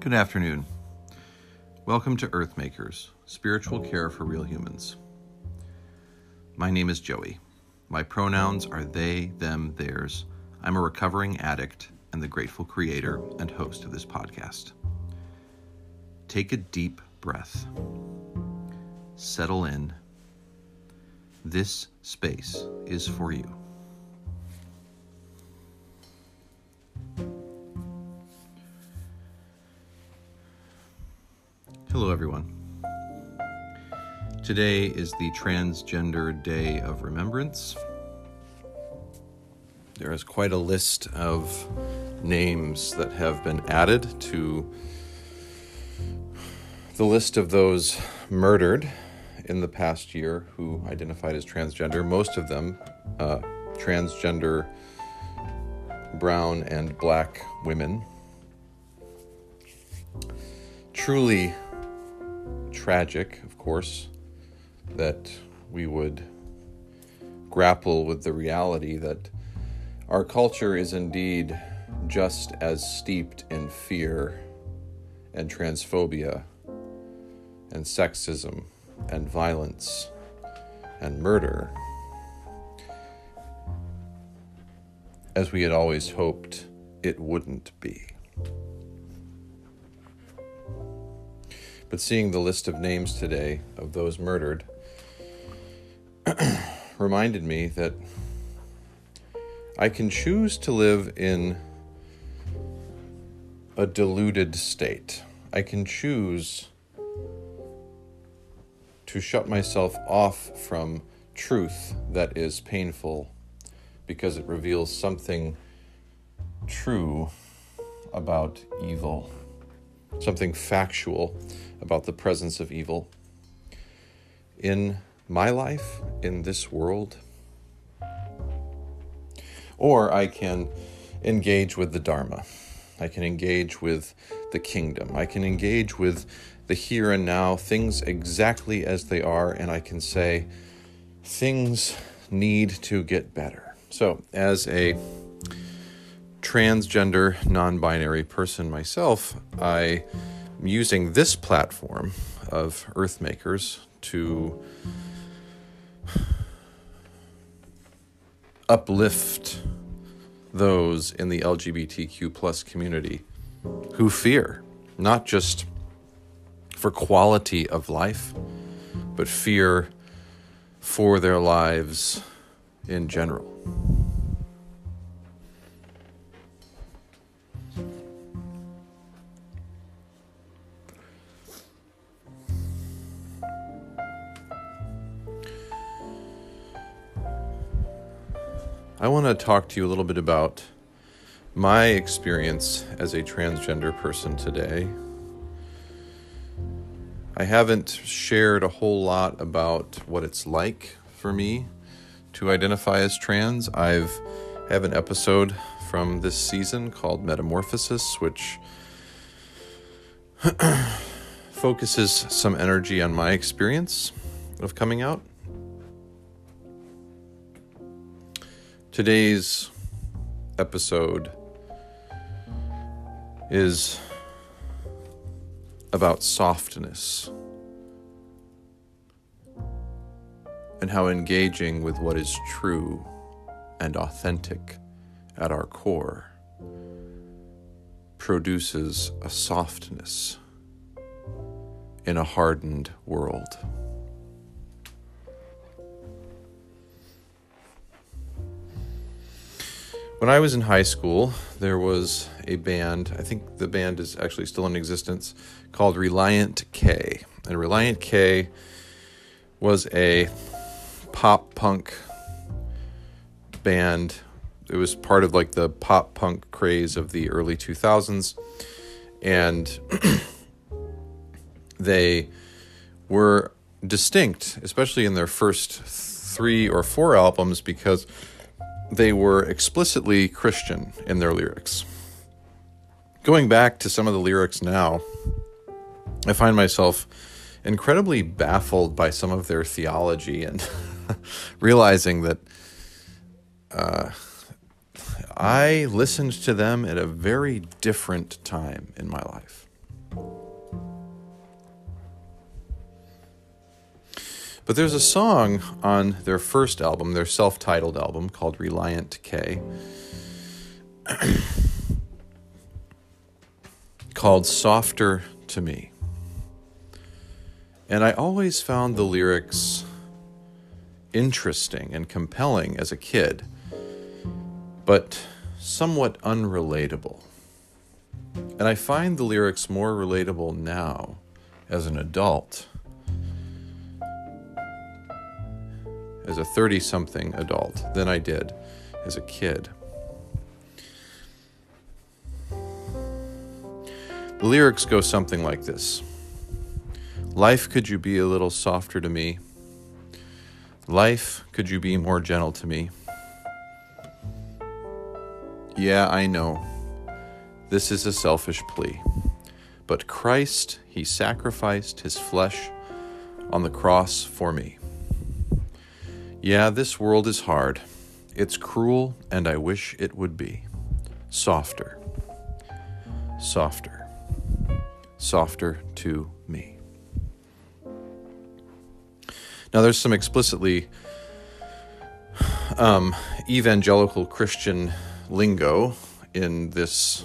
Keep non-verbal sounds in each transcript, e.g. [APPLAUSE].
Good afternoon. Welcome to Earthmakers, spiritual care for real humans. My name is Joey. My pronouns are they, them, theirs. I'm a recovering addict and the grateful creator and host of this podcast. Take a deep breath. Settle in. This space is for you. Hello, everyone. Today is the Transgender Day of Remembrance. There is quite a list of names that have been added to the list of those murdered in the past year who identified as transgender. Most of them uh, transgender brown and black women. Truly tragic, of course, that we would grapple with the reality that our culture is indeed just as steeped in fear and transphobia and sexism and violence and murder as we had always hoped it wouldn't be. But seeing the list of names today of those murdered [CLEARS THROAT] reminded me that I can choose to live in a deluded state. I can choose to shut myself off from truth that is painful because it reveals something true about evil, something factual about the presence of evil in my life, in this world or I can engage with the Dharma. I can engage with the kingdom. I can engage with the here and now, things exactly as they are, and I can say, things need to get better. So, as a transgender, non binary person myself, I am using this platform of Earthmakers to uplift those in the LGBTQ plus community who fear, not just for quality of life, but fear for their lives in general. I want to talk to you a little bit about my experience as a transgender person today. I haven't shared a whole lot about what it's like for me to identify as trans. I've have an episode from this season called Metamorphosis, which [CLEARS THROAT] focuses some energy on my experience of coming out. Today's episode is about softness and how engaging with what is true and authentic at our core produces a softness in a hardened world. When I was in high school, there was a band, I think the band is actually still in existence, called Relient K. And Relient K was a pop punk band. It was part of like the pop punk craze of the early 2000s. And [CLEARS THROAT] they were distinct, especially in their first three or four albums, because they were explicitly Christian in their lyrics. Going back to some of the lyrics now, I find myself incredibly baffled by some of their theology and [LAUGHS] realizing that uh, I listened to them at a very different time in my life. But there's a song on their first album, their self titled album called Relient K, [CLEARS THROAT] called Softer to Me. And I always found the lyrics interesting and compelling as a kid, but somewhat unrelatable. And I find the lyrics more relatable now as an adult, as a 30 something adult, than I did as a kid. The lyrics go something like this Life, could you be a little softer to me? Life, could you be more gentle to me? Yeah, I know. This is a selfish plea. But Christ, He sacrificed His flesh on the cross for me. Yeah, this world is hard. It's cruel, and I wish it would be. Softer. Softer. Softer to me. Now, there's some explicitly um, evangelical Christian lingo in this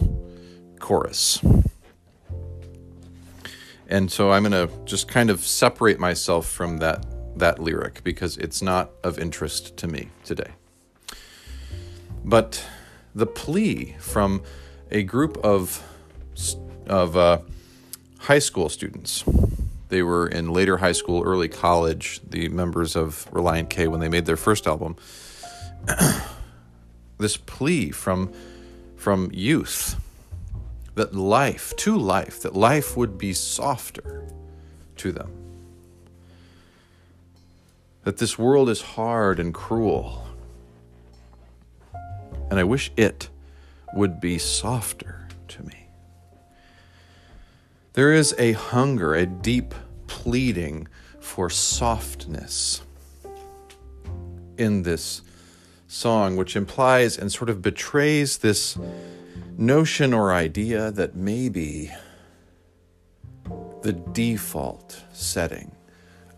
chorus. And so I'm going to just kind of separate myself from that that lyric because it's not of interest to me today. But the plea from a group of of uh, high school students they were in later high school, early college, the members of Relient K when they made their first album. [CLEARS THROAT] this plea from from youth that life, to life, that life would be softer to them. That this world is hard and cruel. And I wish it would be softer to me. There is a hunger, a deep pleading for softness in this song, which implies and sort of betrays this notion or idea that maybe the default setting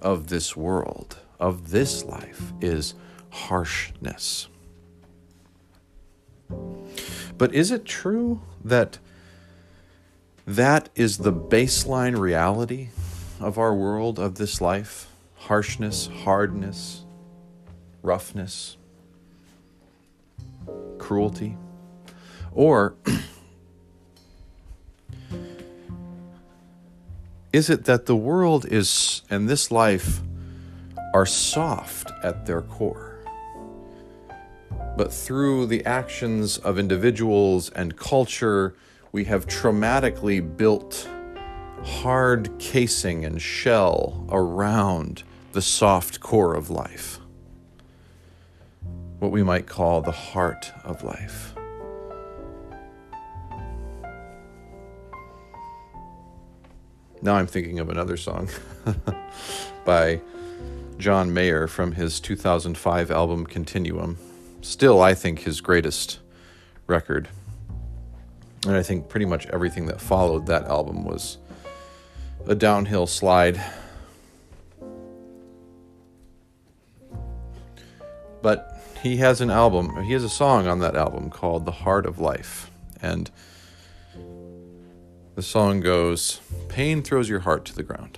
of this world, of this life, is harshness. But is it true that that is the baseline reality of our world, of this life? Harshness, hardness, roughness, cruelty? Or [CLEARS THROAT] is it that the world is and this life are soft at their core? But through the actions of individuals and culture, we have traumatically built hard casing and shell around the soft core of life, what we might call the heart of life. Now I'm thinking of another song [LAUGHS] by John Mayer from his 2005 album Continuum. Still, I think his greatest record. And I think pretty much everything that followed that album was a downhill slide. But he has an album, he has a song on that album called The Heart of Life. And the song goes Pain throws your heart to the ground.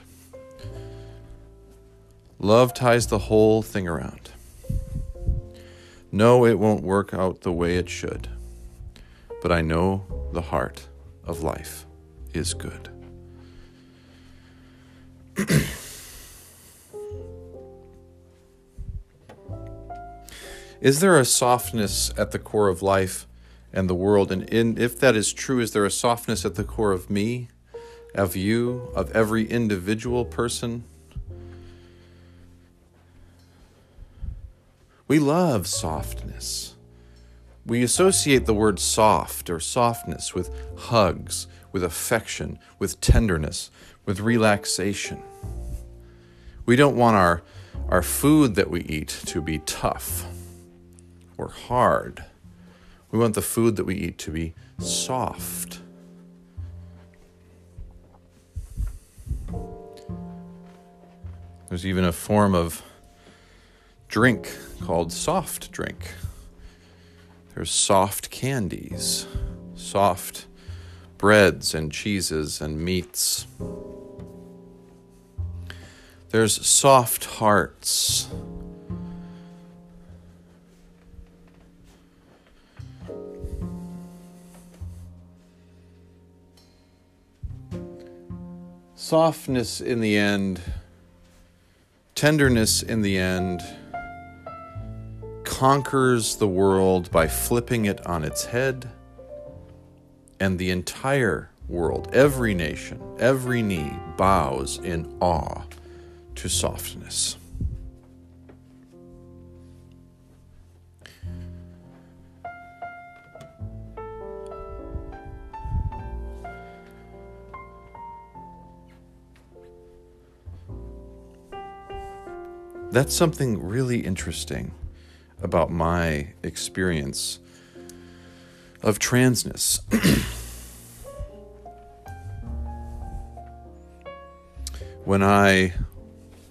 Love ties the whole thing around. No, it won't work out the way it should, but I know the heart of life is good. is there a softness at the core of life and the world? And in, if that is true, is there a softness at the core of me, of you, of every individual person? We love softness. We associate the word soft or softness with hugs, with affection, with tenderness, with relaxation. We don't want our, our food that we eat to be tough or hard. We want the food that we eat to be soft. There's even a form of drink called soft drink. There's soft candies, soft breads and cheeses and meats. There's soft hearts. Softness in the end, tenderness in the end, conquers the world by flipping it on its head and the entire world, every nation, every knee bows in awe to softness. That's something really interesting about my experience of transness. [CLEARS THROAT] when I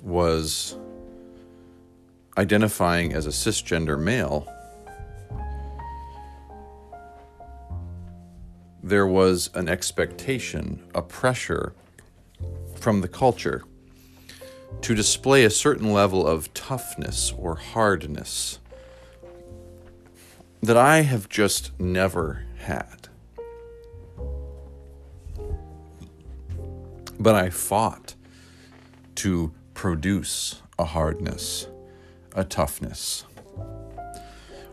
was identifying as a cisgender male, there was an expectation, a pressure from the culture to display a certain level of toughness or hardness that I have just never had. But I fought to produce a hardness, a toughness,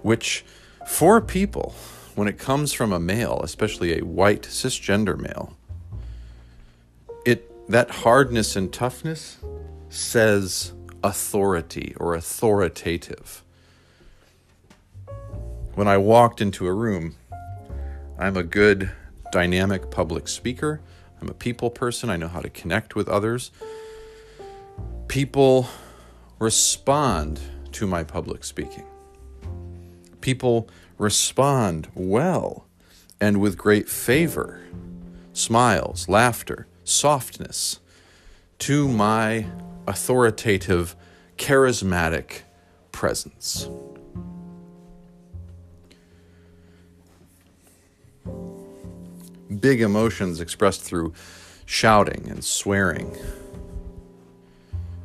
which for people, when it comes from a male, especially a white cisgender male, it that hardness and toughness says authority or authoritative. When I walked into a room, I'm a good dynamic public speaker. I'm a people person. I know how to connect with others. People respond to my public speaking. People respond well and with great favor, smiles, laughter, softness to my authoritative, charismatic presence. Big emotions expressed through shouting and swearing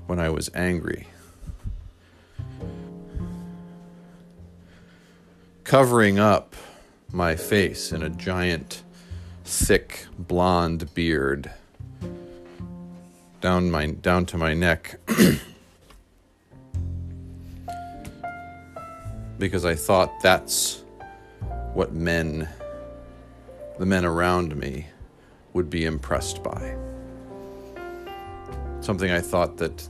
when I was angry. Covering up my face in a giant, thick, blonde beard down my down to my neck [CLEARS THROAT] because I thought that's what men the men around me would be impressed by. Something I thought that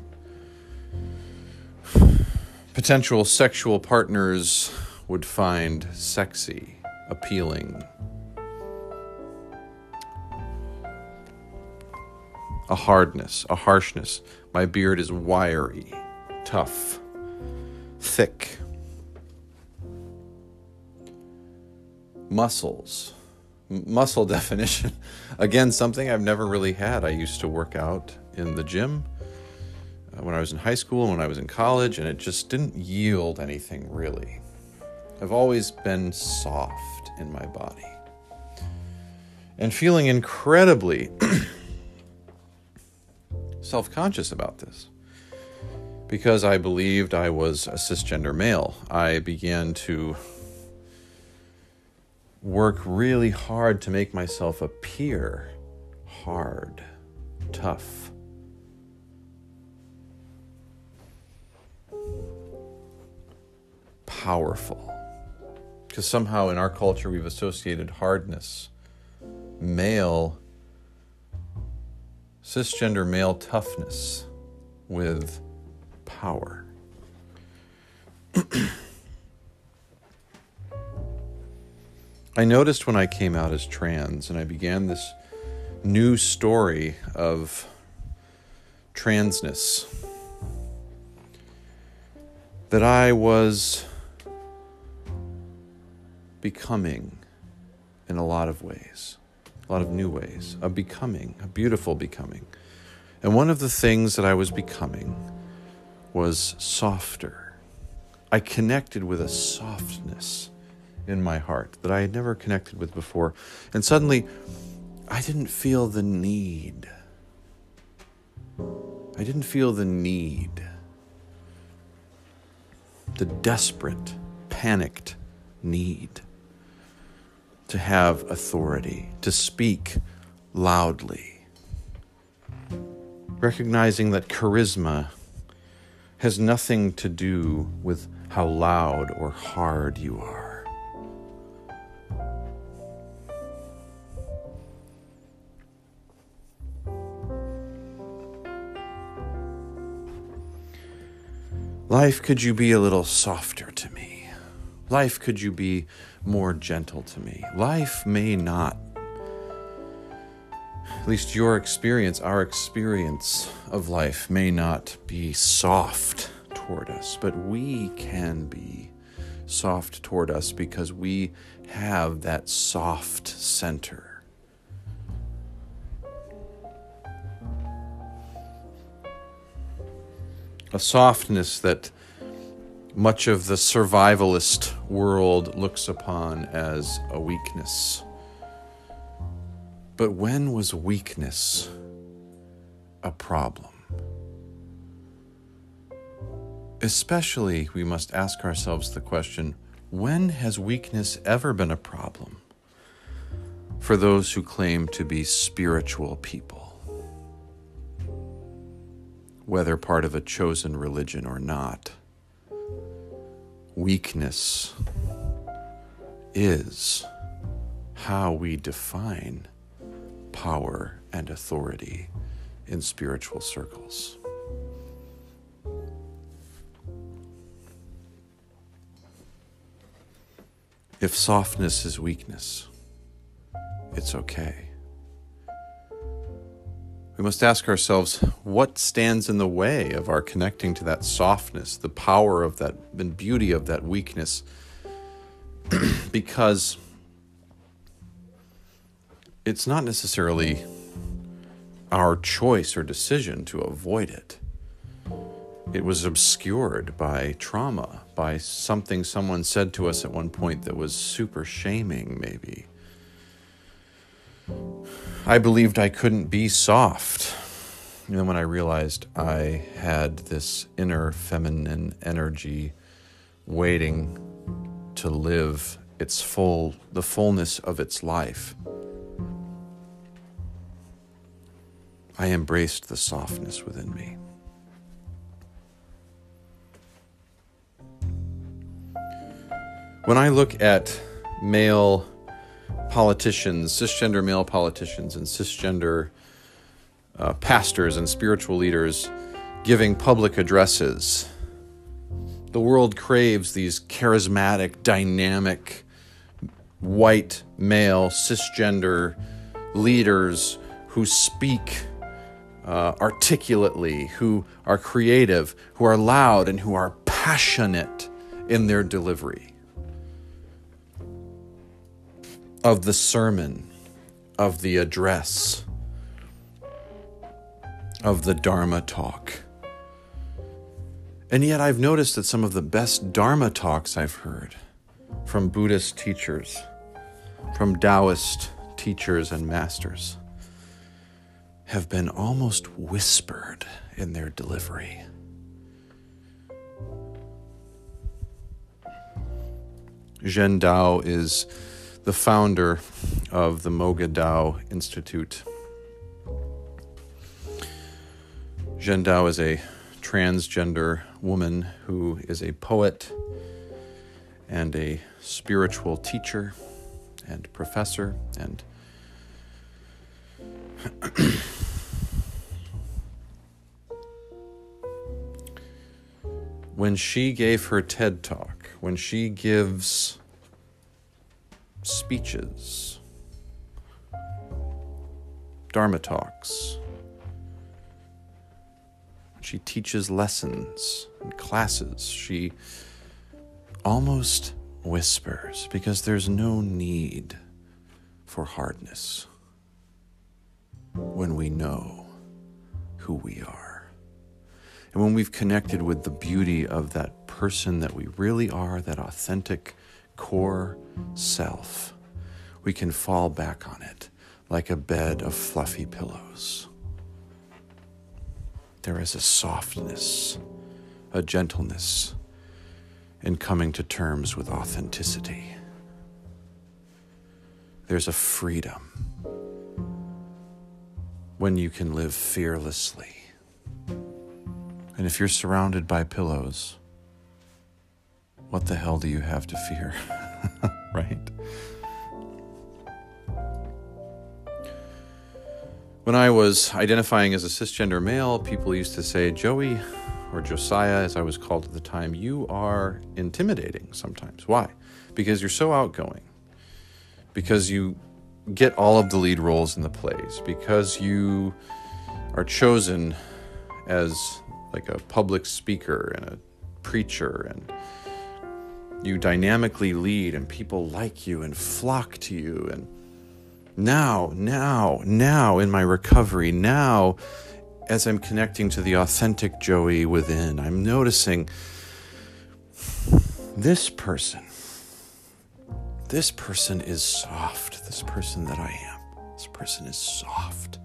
potential sexual partners would find sexy, appealing. A hardness, a harshness. My beard is wiry, tough, thick. Muscles muscle [LAUGHS] definition. Again, something I've never really had. I used to work out in the gym uh, when I was in high school when I was in college, and it just didn't yield anything really. I've always been soft in my body and feeling incredibly [CLEARS THROAT] self conscious about this. Because I believed I was a cisgender male, I began to work really hard to make myself appear hard, tough. Powerful. Because somehow in our culture we've associated hardness, male, cisgender male toughness with power. [CLEARS THROAT] I noticed when I came out as trans and I began this new story of transness that I was becoming in a lot of ways, a lot of new ways, a becoming, a beautiful becoming. And one of the things that I was becoming was softer. I connected with a softness in my heart that I had never connected with before. And suddenly, I didn't feel the need. I didn't feel the need, the desperate, panicked need to have authority, to speak loudly. Recognizing that charisma has nothing to do with how loud or hard you are. Life, could you be a little softer to me? Life, could you be more gentle to me? Life may not, at least your experience, our experience of life may not be soft toward us, but we can be soft toward us because we have that soft center a softness that much of the survivalist world looks upon as a weakness. But when was weakness a problem? Especially, we must ask ourselves the question when has weakness ever been a problem for those who claim to be spiritual people? Whether part of a chosen religion or not. Weakness is how we define power and authority in spiritual circles. If softness is weakness, it's okay we must ask ourselves what stands in the way of our connecting to that softness, the power of that, and beauty of that weakness. [CLEARS THROAT] because it's not necessarily our choice or decision to avoid it. It was obscured by trauma, by something someone said to us at one point that was super shaming, maybe. I believed I couldn't be soft. And then when I realized I had this inner feminine energy waiting to live its full, the fullness of its life, I embraced the softness within me. When I look at male politicians, cisgender male politicians, and cisgender uh, pastors and spiritual leaders giving public addresses. The world craves these charismatic, dynamic, white, male, cisgender leaders who speak uh, articulately, who are creative, who are loud, and who are passionate in their delivery. Of the sermon, of the address, of the Dharma talk. And yet, I've noticed that some of the best Dharma talks I've heard from Buddhist teachers, from Taoist teachers and masters, have been almost whispered in their delivery. Zhen Dao is the founder of the Moga Dao Institute. Zhen Dao is a transgender woman who is a poet and a spiritual teacher and professor and [CLEARS THROAT] when she gave her TED talk, when she gives speeches, Dharma talks. She teaches lessons and classes. She almost whispers because there's no need for hardness when we know who we are. And when we've connected with the beauty of that person that we really are, that authentic core self, we can fall back on it like a bed of fluffy pillows. There is a softness, a gentleness in coming to terms with authenticity. There's a freedom when you can live fearlessly. And if you're surrounded by pillows, what the hell do you have to fear? [LAUGHS] right? When I was identifying as a cisgender male, people used to say, Joey, or Josiah, as I was called at the time, you are intimidating sometimes. Why? Because you're so outgoing. Because you get all of the lead roles in the plays. Because you are chosen as like a public speaker and a preacher and you dynamically lead and people like you and flock to you. And now now now in my recovery now as i'm connecting to the authentic joey within i'm noticing this person. This person is soft this person that i am. This person is soft.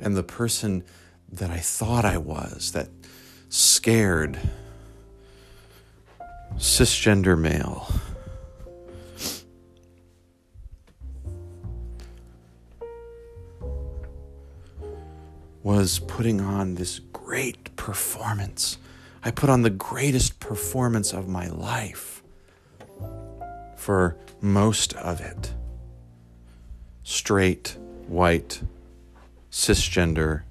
And the person that I thought I was, that scared cisgender male. Was putting on this great performance. I put on the greatest performance of my life for most of it. Straight, white, cisgender,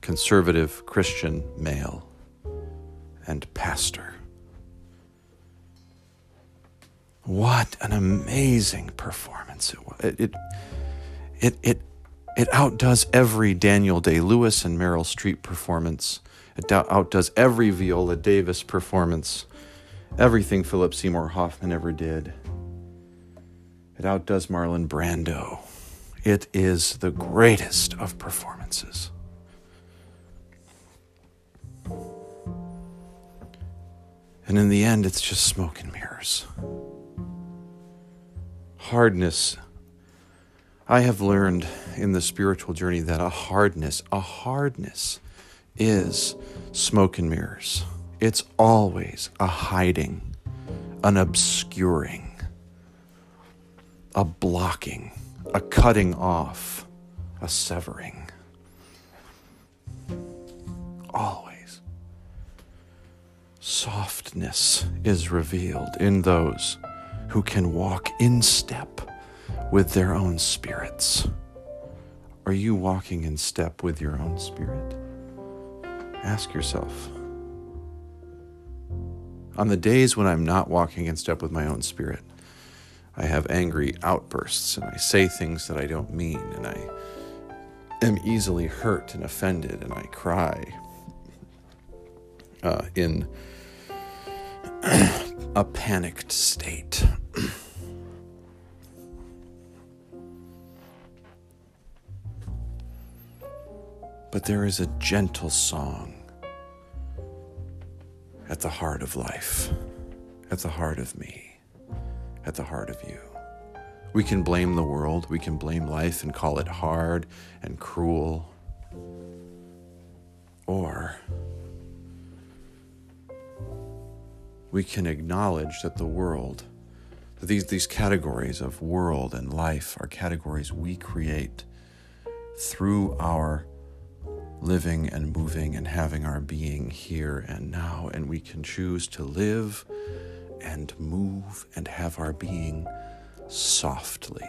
conservative Christian male and pastor. What an amazing performance it was. It, it, it, it, it outdoes every Daniel Day Lewis and Meryl Streep performance. It outdoes every Viola Davis performance, everything Philip Seymour Hoffman ever did. It outdoes Marlon Brando. It is the greatest of performances. And in the end, it's just smoke and mirrors. Hardness. I have learned in the spiritual journey that a hardness, a hardness is smoke and mirrors. It's always a hiding, an obscuring, a blocking, a cutting off, a severing. Always softness is revealed in those who can walk in step with their own spirits. Are you walking in step with your own spirit? Ask yourself. On the days when I'm not walking in step with my own spirit, I have angry outbursts and I say things that I don't mean and I am easily hurt and offended and I cry uh, in [CLEARS THROAT] a panicked state. [CLEARS THROAT] but there is a gentle song at the heart of life, at the heart of me, at the heart of you. We can blame the world, we can blame life and call it hard and cruel. Or we can acknowledge that the world, that these, these categories of world and life are categories we create through our living and moving and having our being here and now. And we can choose to live and move and have our being softly.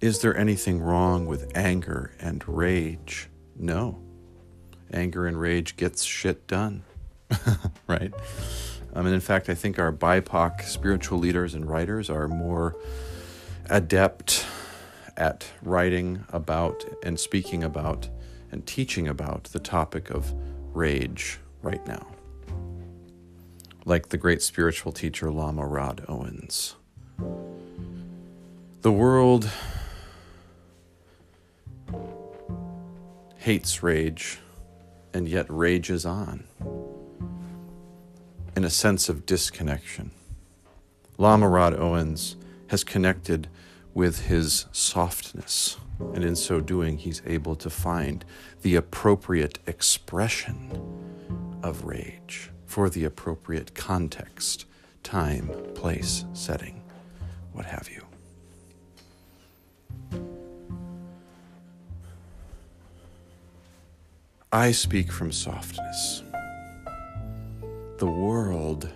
Is there anything wrong with anger and rage? No anger and rage gets shit done. [LAUGHS] right? Um, and in fact, I think our BIPOC spiritual leaders and writers are more adept at writing about and speaking about and teaching about the topic of rage right now. Like the great spiritual teacher Lama Rod Owens. The world hates rage and yet rages on in a sense of disconnection. Lama Rod Owens has connected with his softness, and in so doing, he's able to find the appropriate expression of rage for the appropriate context, time, place, setting, what have you. I speak from softness. The world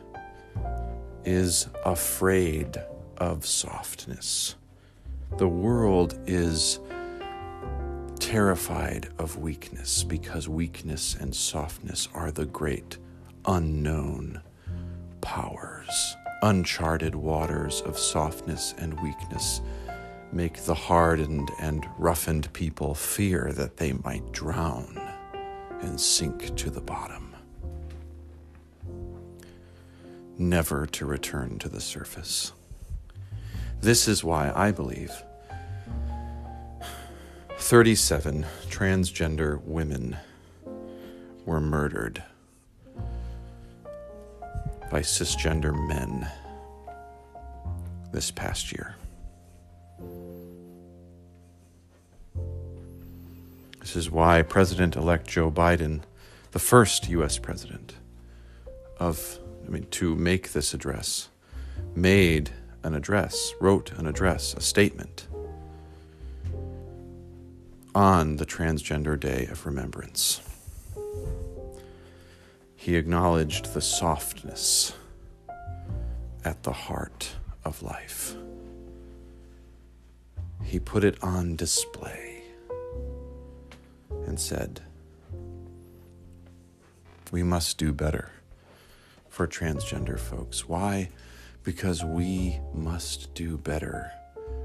is afraid of softness. The world is terrified of weakness because weakness and softness are the great unknown powers. Uncharted waters of softness and weakness make the hardened and roughened people fear that they might drown and sink to the bottom, never to return to the surface. This is why I believe 37 transgender women were murdered by cisgender men this past year. This is why President elect Joe Biden, the first U.S. president of, I mean, to make this address, made an address, wrote an address, a statement on the Transgender Day of Remembrance. He acknowledged the softness at the heart of life. He put it on display and said, We must do better for transgender folks. Why? Because we must do better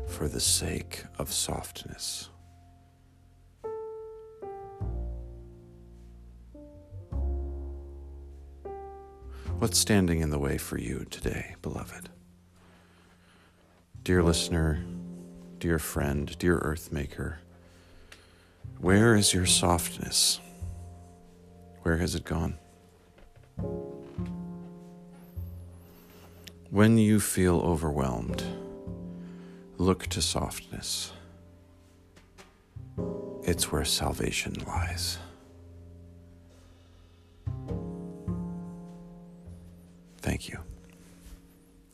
for the sake of softness. What's standing in the way for you today, beloved? Dear listener, dear friend, dear earthmaker, where is your softness? Where has it gone? When you feel overwhelmed, look to softness. It's where salvation lies. Thank you.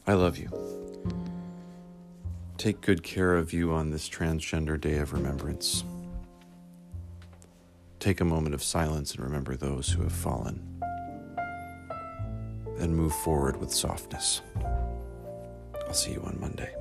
I love you. Take good care of you on this Transgender Day of Remembrance. Take a moment of silence and remember those who have fallen. And move forward with softness. I'll see you on Monday.